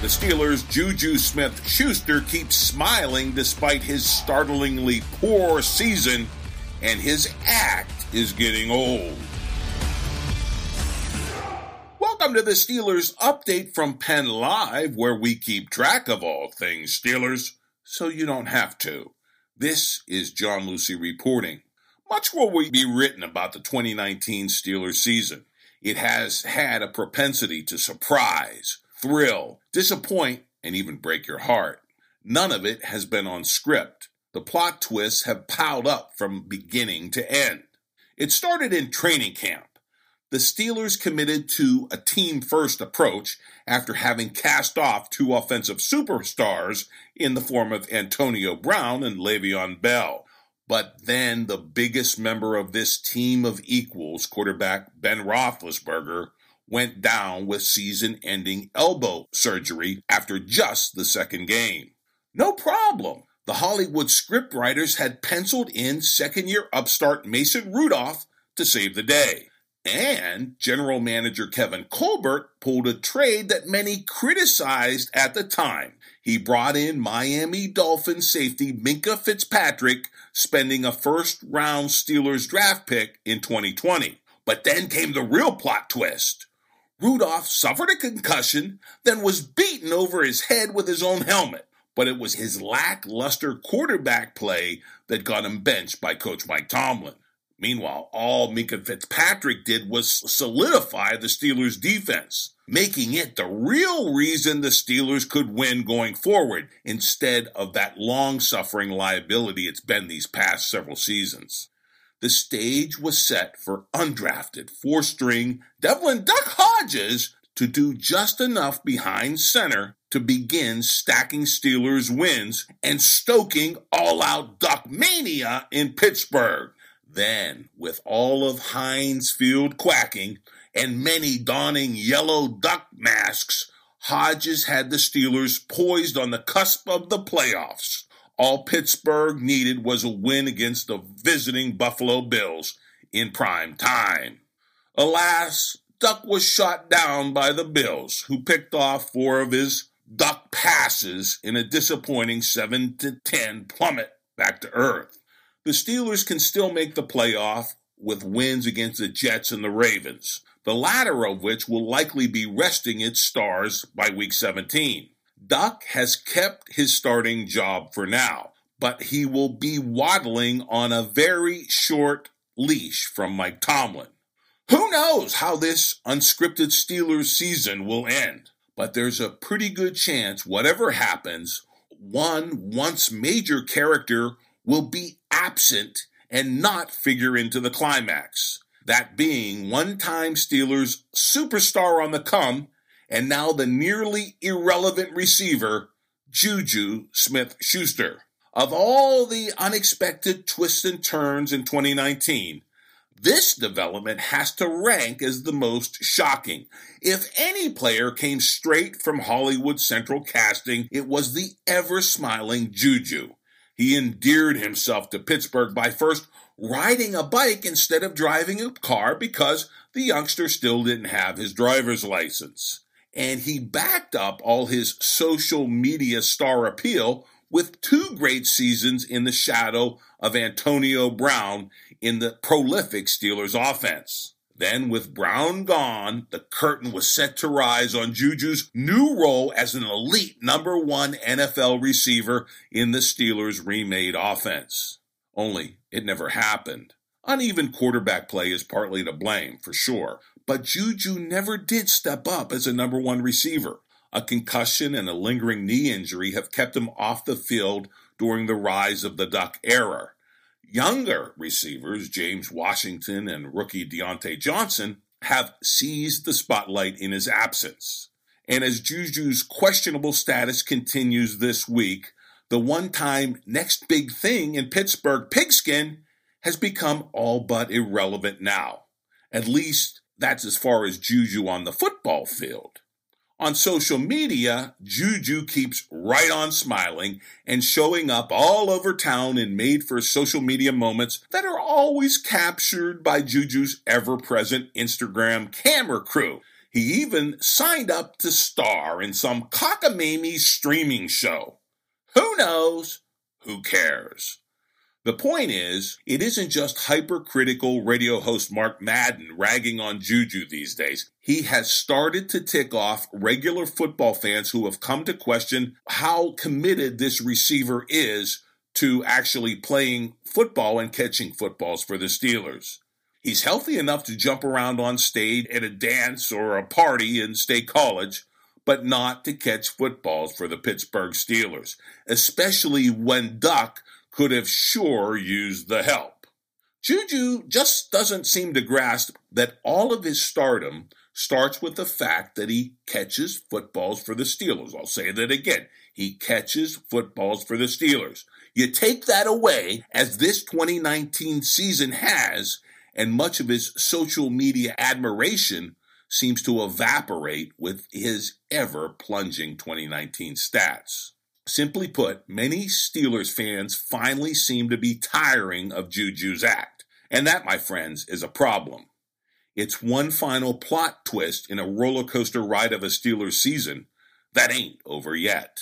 The Steelers' Juju Smith Schuster keeps smiling despite his startlingly poor season, and his act is getting old. Welcome to the Steelers update from Penn Live, where we keep track of all things Steelers, so you don't have to. This is John Lucy reporting. Much will be written about the 2019 Steelers season. It has had a propensity to surprise, thrill, disappoint, and even break your heart. None of it has been on script. The plot twists have piled up from beginning to end. It started in training camp. The Steelers committed to a team first approach after having cast off two offensive superstars in the form of Antonio Brown and Le'Veon Bell. But then the biggest member of this team of equals, quarterback Ben Roethlisberger, went down with season ending elbow surgery after just the second game. No problem. The Hollywood scriptwriters had penciled in second year upstart Mason Rudolph to save the day. And general manager Kevin Colbert pulled a trade that many criticized at the time. He brought in Miami Dolphins safety Minkah Fitzpatrick, spending a first round Steelers draft pick in 2020. But then came the real plot twist. Rudolph suffered a concussion, then was beaten over his head with his own helmet. But it was his lackluster quarterback play that got him benched by Coach Mike Tomlin. Meanwhile, all Minkah Fitzpatrick did was solidify the Steelers' defense, making it the real reason the Steelers could win going forward instead of that long suffering liability it's been these past several seasons the stage was set for undrafted four string Devlin Duck Hodges to do just enough behind center to begin stacking Steelers wins and stoking all out Duck Mania in Pittsburgh. Then, with all of Heinz Field quacking and many donning yellow duck masks, Hodges had the Steelers poised on the cusp of the playoffs. All Pittsburgh needed was a win against the visiting Buffalo Bills in prime time. Alas, Duck was shot down by the Bills, who picked off four of his Duck passes in a disappointing 7 to 10 plummet back to earth. The Steelers can still make the playoff with wins against the Jets and the Ravens, the latter of which will likely be resting its stars by week 17. Duck has kept his starting job for now, but he will be waddling on a very short leash from Mike Tomlin. Who knows how this unscripted Steelers season will end? But there's a pretty good chance, whatever happens, one once major character will be absent and not figure into the climax. That being one time Steelers superstar on the come and now the nearly irrelevant receiver, Juju Smith Schuster. Of all the unexpected twists and turns in 2019, this development has to rank as the most shocking. If any player came straight from Hollywood Central casting, it was the ever smiling Juju. He endeared himself to Pittsburgh by first riding a bike instead of driving a car because the youngster still didn't have his driver's license and he backed up all his social media star appeal with two great seasons in the shadow of Antonio Brown in the prolific Steelers offense. Then, with Brown gone, the curtain was set to rise on Juju's new role as an elite number one NFL receiver in the Steelers' remade offense. Only it never happened. Uneven quarterback play is partly to blame, for sure, but Juju never did step up as a number one receiver. A concussion and a lingering knee injury have kept him off the field during the rise of the Duck era. Younger receivers, James Washington and rookie Diontae Johnson, have seized the spotlight in his absence. And as Juju's questionable status continues this week, the one time next big thing in Pittsburgh pigskin has become all but irrelevant now. At least that's as far as Juju on the football field. On social media, Juju keeps right on smiling and showing up all over town in made for social media moments that are always captured by Juju's ever present Instagram camera crew. He even signed up to star in some cockamamie streaming show. Who knows? Who cares? The point is, it isn't just hypercritical radio host Mark Madden ragging on Juju these days. He has started to tick off regular football fans who have come to question how committed this receiver is to actually playing football and catching footballs for the Steelers. He's healthy enough to jump around on stage at a dance or a party in State College, but not to catch footballs for the Pittsburgh Steelers, especially when Duck could have sure used the help. Juju just doesn't seem to grasp that all of his stardom starts with the fact that he catches footballs for the Steelers. I'll say that again. He catches footballs for the Steelers. You take that away, as this 2019 season has, and much of his social media admiration seems to evaporate with his ever plunging 2019 stats. Simply put, many Steelers fans finally seem to be tiring of Juju's act. And that, my friends, is a problem. It's one final plot twist in a roller coaster ride of a Steelers season that ain't over yet.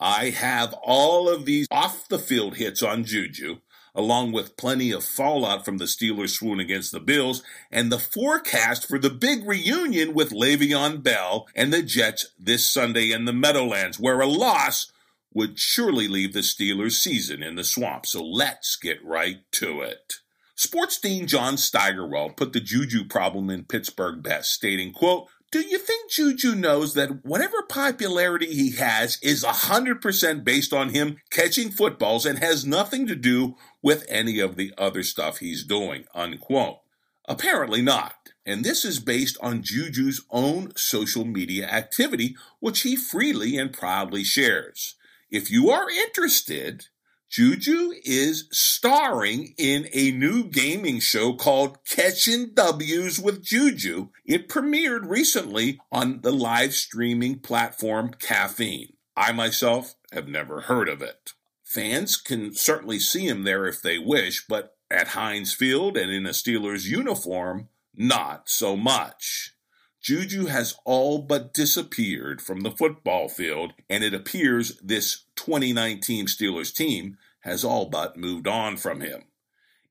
I have all of these off the field hits on Juju, along with plenty of fallout from the Steelers' swoon against the Bills, and the forecast for the big reunion with Le'Veon Bell and the Jets this Sunday in the Meadowlands, where a loss would surely leave the Steelers' season in the swamp. So let's get right to it. Sports Dean John Steigerwald put the Juju problem in Pittsburgh best, stating, quote, do you think Juju knows that whatever popularity he has is 100% based on him catching footballs and has nothing to do with any of the other stuff he's doing? Unquote. Apparently not. And this is based on Juju's own social media activity, which he freely and proudly shares. If you are interested, Juju is starring in a new gaming show called Catching W's with Juju. It premiered recently on the live streaming platform Caffeine. I myself have never heard of it. Fans can certainly see him there if they wish, but at Heinz Field and in a Steelers uniform, not so much. Juju has all but disappeared from the football field, and it appears this 2019 Steelers team has all but moved on from him.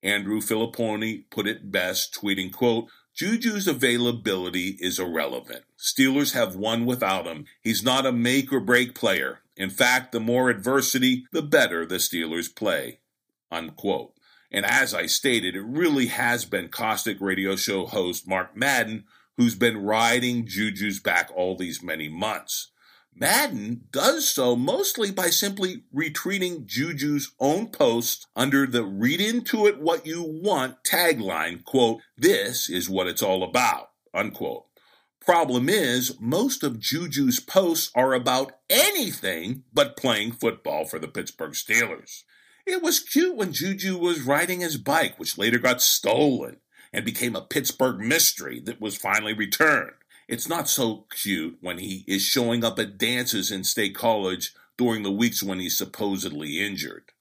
Andrew Fillipponi put it best, tweeting, quote, Juju's availability is irrelevant. Steelers have won without him. He's not a make or break player. In fact, the more adversity, the better the Steelers play. Unquote. And as I stated, it really has been caustic radio show host Mark Madden who's been riding Juju's back all these many months. Madden does so mostly by simply retweeting Juju's own post under the read into it what you want tagline, quote, this is what it's all about, unquote. Problem is, most of Juju's posts are about anything but playing football for the Pittsburgh Steelers. It was cute when Juju was riding his bike, which later got stolen and became a Pittsburgh mystery that was finally returned. It's not so cute when he is showing up at dances in State College during the weeks when he's supposedly injured.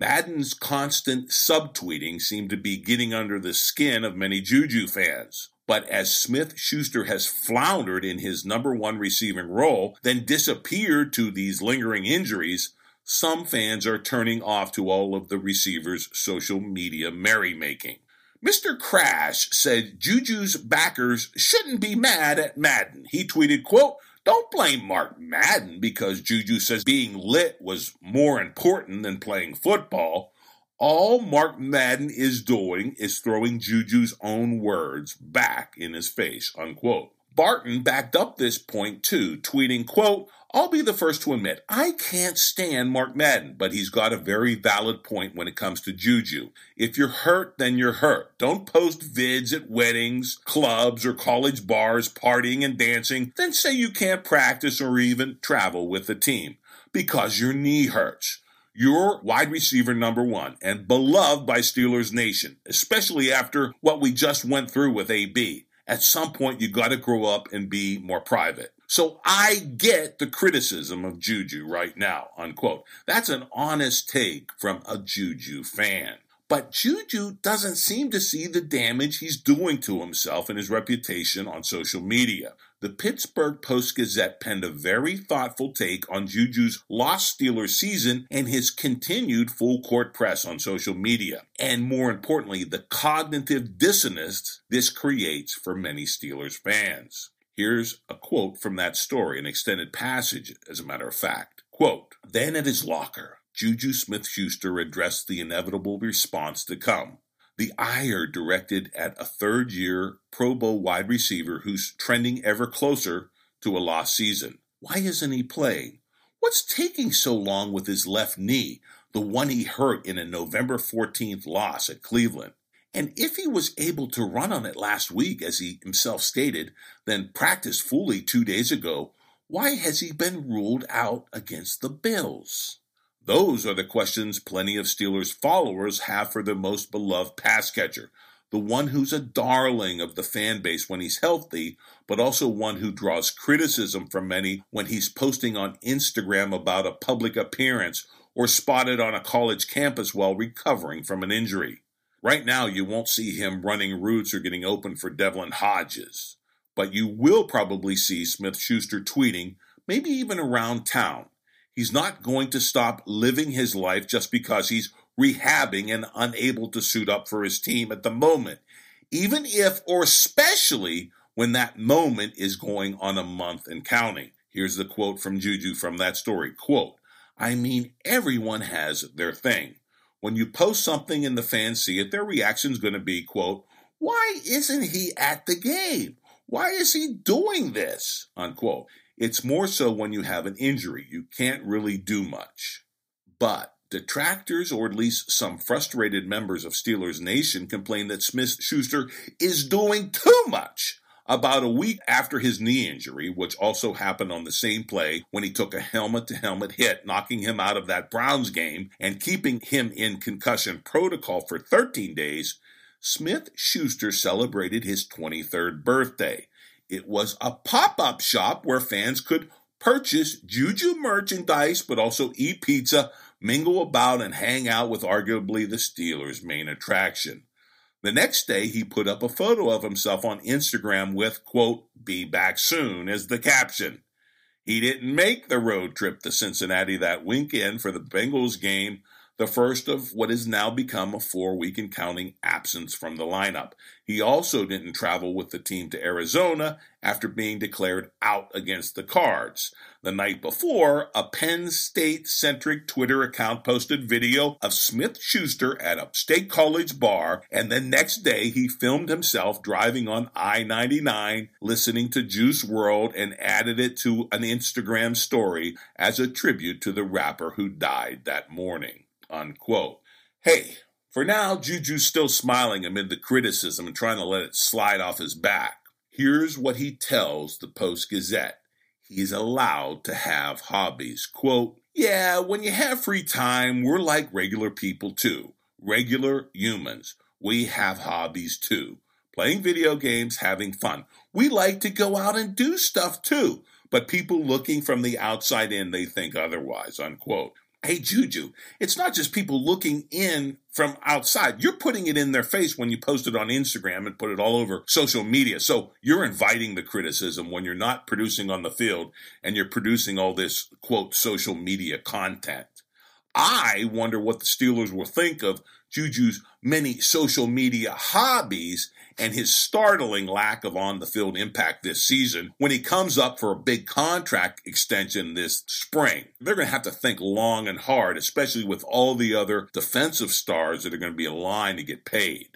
Madden's constant subtweeting seemed to be getting under the skin of many Juju fans. But as Smith Schuster has floundered in his number one receiving role, then disappeared to these lingering injuries, some fans are turning off to all of the receiver's social media merrymaking. Mr. Crash said Juju's backers shouldn't be mad at Madden. He tweeted, quote, don't blame Mark Madden because Juju says being lit was more important than playing football. All Mark Madden is doing is throwing Juju's own words back in his face, unquote. Barton backed up this point too, tweeting, quote, I'll be the first to admit, I can't stand Mark Madden, but he's got a very valid point when it comes to Juju. If you're hurt, then you're hurt. Don't post vids at weddings, clubs, or college bars, partying and dancing, then say you can't practice or even travel with the team because your knee hurts. You're wide receiver number one and beloved by Steelers Nation, especially after what we just went through with AB. At some point, you got to grow up and be more private. So I get the criticism of Juju right now, unquote. That's an honest take from a Juju fan. But Juju doesn't seem to see the damage he's doing to himself and his reputation on social media. The Pittsburgh Post Gazette penned a very thoughtful take on Juju's lost Steelers season and his continued full court press on social media, and more importantly, the cognitive dissonance this creates for many Steelers fans. Here's a quote from that story, an extended passage, as a matter of fact. Quote, then at his locker, Juju Smith Schuster addressed the inevitable response to come. The ire directed at a third year Pro Bowl wide receiver who's trending ever closer to a lost season. Why isn't he playing? What's taking so long with his left knee, the one he hurt in a November 14th loss at Cleveland? And if he was able to run on it last week, as he himself stated, then practiced fully two days ago, why has he been ruled out against the Bills? Those are the questions plenty of Steelers followers have for their most beloved pass catcher, the one who's a darling of the fan base when he's healthy, but also one who draws criticism from many when he's posting on Instagram about a public appearance or spotted on a college campus while recovering from an injury. Right now, you won't see him running routes or getting open for Devlin Hodges, but you will probably see Smith Schuster tweeting, maybe even around town He's not going to stop living his life just because he's rehabbing and unable to suit up for his team at the moment, even if or especially when that moment is going on a month and counting. Here's the quote from Juju from that story. Quote, I mean, everyone has their thing. When you post something and the fans see it, their reaction is going to be, quote, why isn't he at the game? Why is he doing this? Unquote. It's more so when you have an injury. You can't really do much. But detractors, or at least some frustrated members of Steelers Nation, complain that Smith Schuster is doing too much. About a week after his knee injury, which also happened on the same play when he took a helmet to helmet hit, knocking him out of that Browns game and keeping him in concussion protocol for 13 days, Smith Schuster celebrated his 23rd birthday. It was a pop up shop where fans could purchase Juju merchandise, but also eat pizza, mingle about, and hang out with arguably the Steelers' main attraction. The next day, he put up a photo of himself on Instagram with, quote, be back soon as the caption. He didn't make the road trip to Cincinnati that weekend for the Bengals game, the first of what has now become a four week and counting absence from the lineup. He also didn't travel with the team to Arizona after being declared out against the Cards. The night before, a Penn State centric Twitter account posted video of Smith Schuster at a state college bar, and the next day he filmed himself driving on I 99 listening to Juice WRLD and added it to an Instagram story as a tribute to the rapper who died that morning unquote. Hey, for now, Juju's still smiling amid the criticism and trying to let it slide off his back. Here's what he tells the Post Gazette. He's allowed to have hobbies. Quote, yeah, when you have free time, we're like regular people too. Regular humans. We have hobbies too. Playing video games, having fun. We like to go out and do stuff too. But people looking from the outside in, they think otherwise, unquote. Hey, Juju, it's not just people looking in from outside. You're putting it in their face when you post it on Instagram and put it all over social media. So you're inviting the criticism when you're not producing on the field and you're producing all this, quote, social media content. I wonder what the Steelers will think of Juju's many social media hobbies and his startling lack of on the field impact this season when he comes up for a big contract extension this spring. They're going to have to think long and hard, especially with all the other defensive stars that are going to be in line to get paid.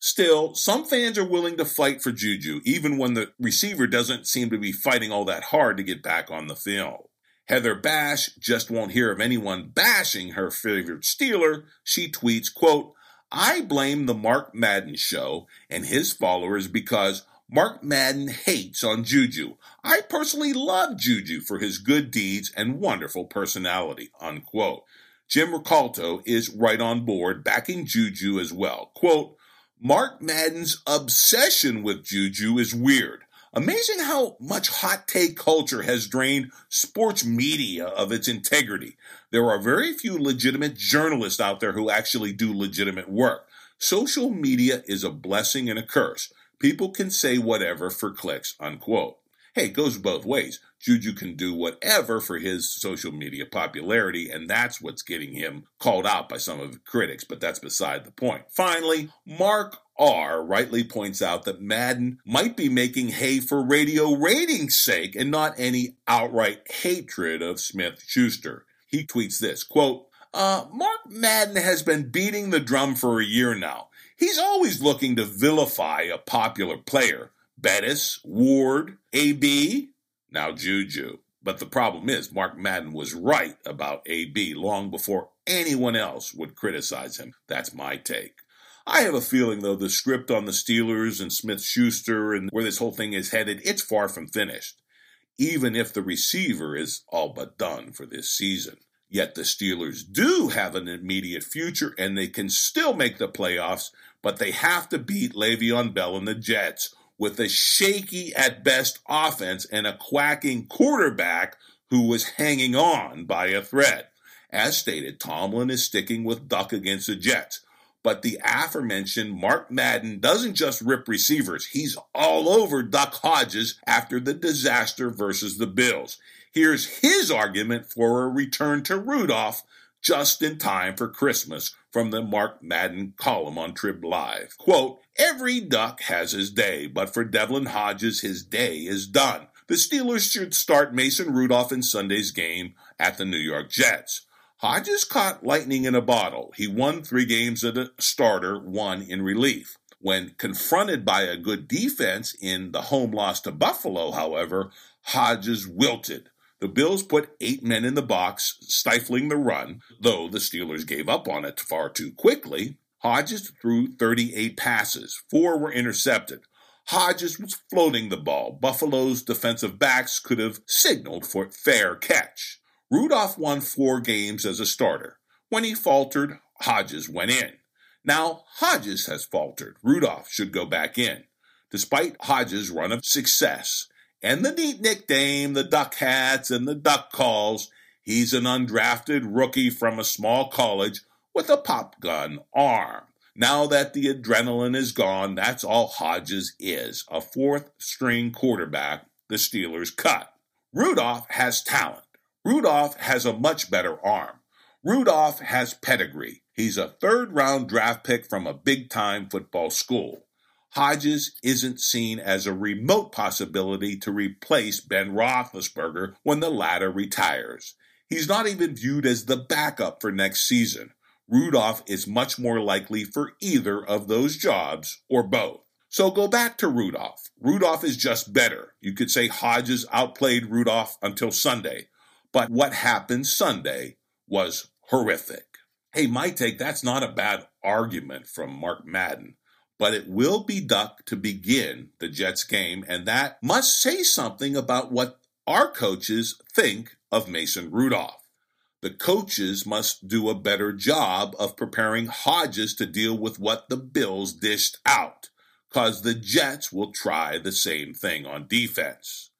Still, some fans are willing to fight for Juju, even when the receiver doesn't seem to be fighting all that hard to get back on the field. Heather Bash just won't hear of anyone bashing her favorite Steeler. She tweets, quote, I blame the Mark Madden show and his followers because Mark Madden hates on Juju. I personally love Juju for his good deeds and wonderful personality. Unquote. Jim Ricalto is right on board, backing Juju as well. Quote, Mark Madden's obsession with Juju is weird. Amazing how much hot take culture has drained sports media of its integrity. There are very few legitimate journalists out there who actually do legitimate work. Social media is a blessing and a curse. People can say whatever for clicks, unquote. Hey, it goes both ways. Juju can do whatever for his social media popularity, and that's what's getting him called out by some of the critics, but that's beside the point. Finally, Mark R rightly points out that Madden might be making hay for radio ratings' sake and not any outright hatred of Smith Schuster. He tweets this quote, uh, Mark Madden has been beating the drum for a year now. He's always looking to vilify a popular player. Bettis, Ward, AB, now Juju. But the problem is, Mark Madden was right about AB long before anyone else would criticize him. That's my take. I have a feeling, though, the script on the Steelers and Smith Schuster and where this whole thing is headed, it's far from finished, even if the receiver is all but done for this season. Yet the Steelers do have an immediate future and they can still make the playoffs but they have to beat Le'Veon Bell and the Jets with a shaky at best offense and a quacking quarterback who was hanging on by a thread. As stated, Tomlin is sticking with Duck against the Jets. But the aforementioned Mark Madden doesn't just rip receivers, he's all over Duck Hodges after the disaster versus the Bills. Here's his argument for a return to Rudolph just in time for Christmas from the Mark Madden column on Trib Live. Quote, Every duck has his day, but for Devlin Hodges, his day is done. The Steelers should start Mason Rudolph in Sunday's game at the New York Jets. Hodges caught lightning in a bottle. He won three games as a starter, one in relief. When confronted by a good defense in the home loss to Buffalo, however, Hodges wilted. The Bills put eight men in the box, stifling the run, though the Steelers gave up on it far too quickly. Hodges threw 38 passes, four were intercepted. Hodges was floating the ball. Buffalo's defensive backs could have signaled for fair catch. Rudolph won four games as a starter. When he faltered, Hodges went in. Now Hodges has faltered. Rudolph should go back in. Despite Hodges' run of success, and the neat nickname, the duck hats, and the duck calls. He's an undrafted rookie from a small college with a pop gun arm. Now that the adrenaline is gone, that's all Hodges is a fourth string quarterback the Steelers cut. Rudolph has talent. Rudolph has a much better arm. Rudolph has pedigree. He's a third round draft pick from a big time football school. Hodges isn't seen as a remote possibility to replace Ben Roethlisberger when the latter retires. He's not even viewed as the backup for next season. Rudolph is much more likely for either of those jobs or both. So go back to Rudolph. Rudolph is just better. You could say Hodges outplayed Rudolph until Sunday, but what happened Sunday was horrific. Hey, my take, that's not a bad argument from Mark Madden but it will be Duck to begin the Jets game, and that must say something about what our coaches think of Mason Rudolph. The coaches must do a better job of preparing Hodges to deal with what the Bills dished out, because the Jets will try the same thing on defense.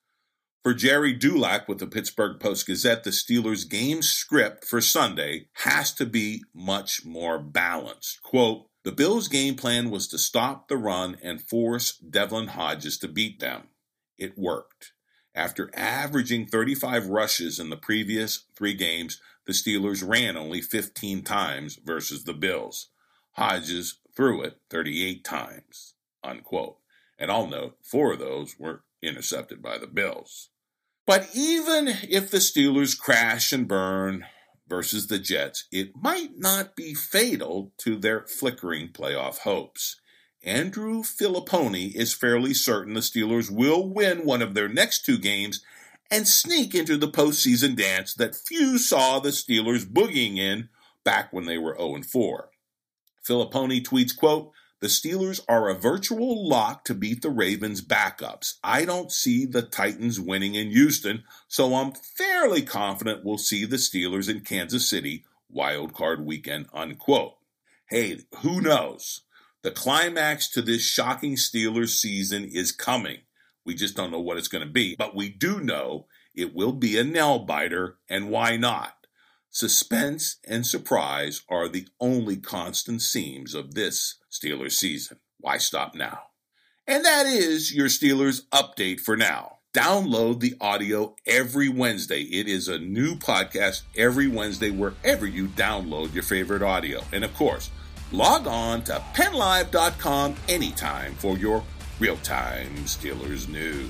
For Gerry Dulac with the Pittsburgh Post Gazette, the Steelers' game script for Sunday has to be much more balanced. Quote, the Bills' game plan was to stop the run and force Devlin Hodges to beat them. It worked. After averaging 35 rushes in the previous three games, the Steelers ran only 15 times versus the Bills. Hodges threw it 38 times. Unquote. And I'll note, four of those were intercepted by the Bills. But even if the Steelers crash and burn, versus the Jets, it might not be fatal to their flickering playoff hopes. Andrew Fillipponi is fairly certain the Steelers will win one of their next two games and sneak into the postseason dance that few saw the Steelers boogieing in back when they were 0 4. Fillipponi tweets, quote, the Steelers are a virtual lock to beat the Ravens' backups. I don't see the Titans winning in Houston, so I'm fairly confident we'll see the Steelers in Kansas City wild card weekend, unquote. Hey, who knows? The climax to this shocking Steelers season is coming. We just don't know what it's going to be, but we do know it will be a nail biter, and why not? Suspense and surprise are the only constant seams of this Steelers season. Why stop now? And that is your Steelers update for now. Download the audio every Wednesday. It is a new podcast every Wednesday wherever you download your favorite audio. And of course, log on to pennlive.com anytime for your real time Steelers news.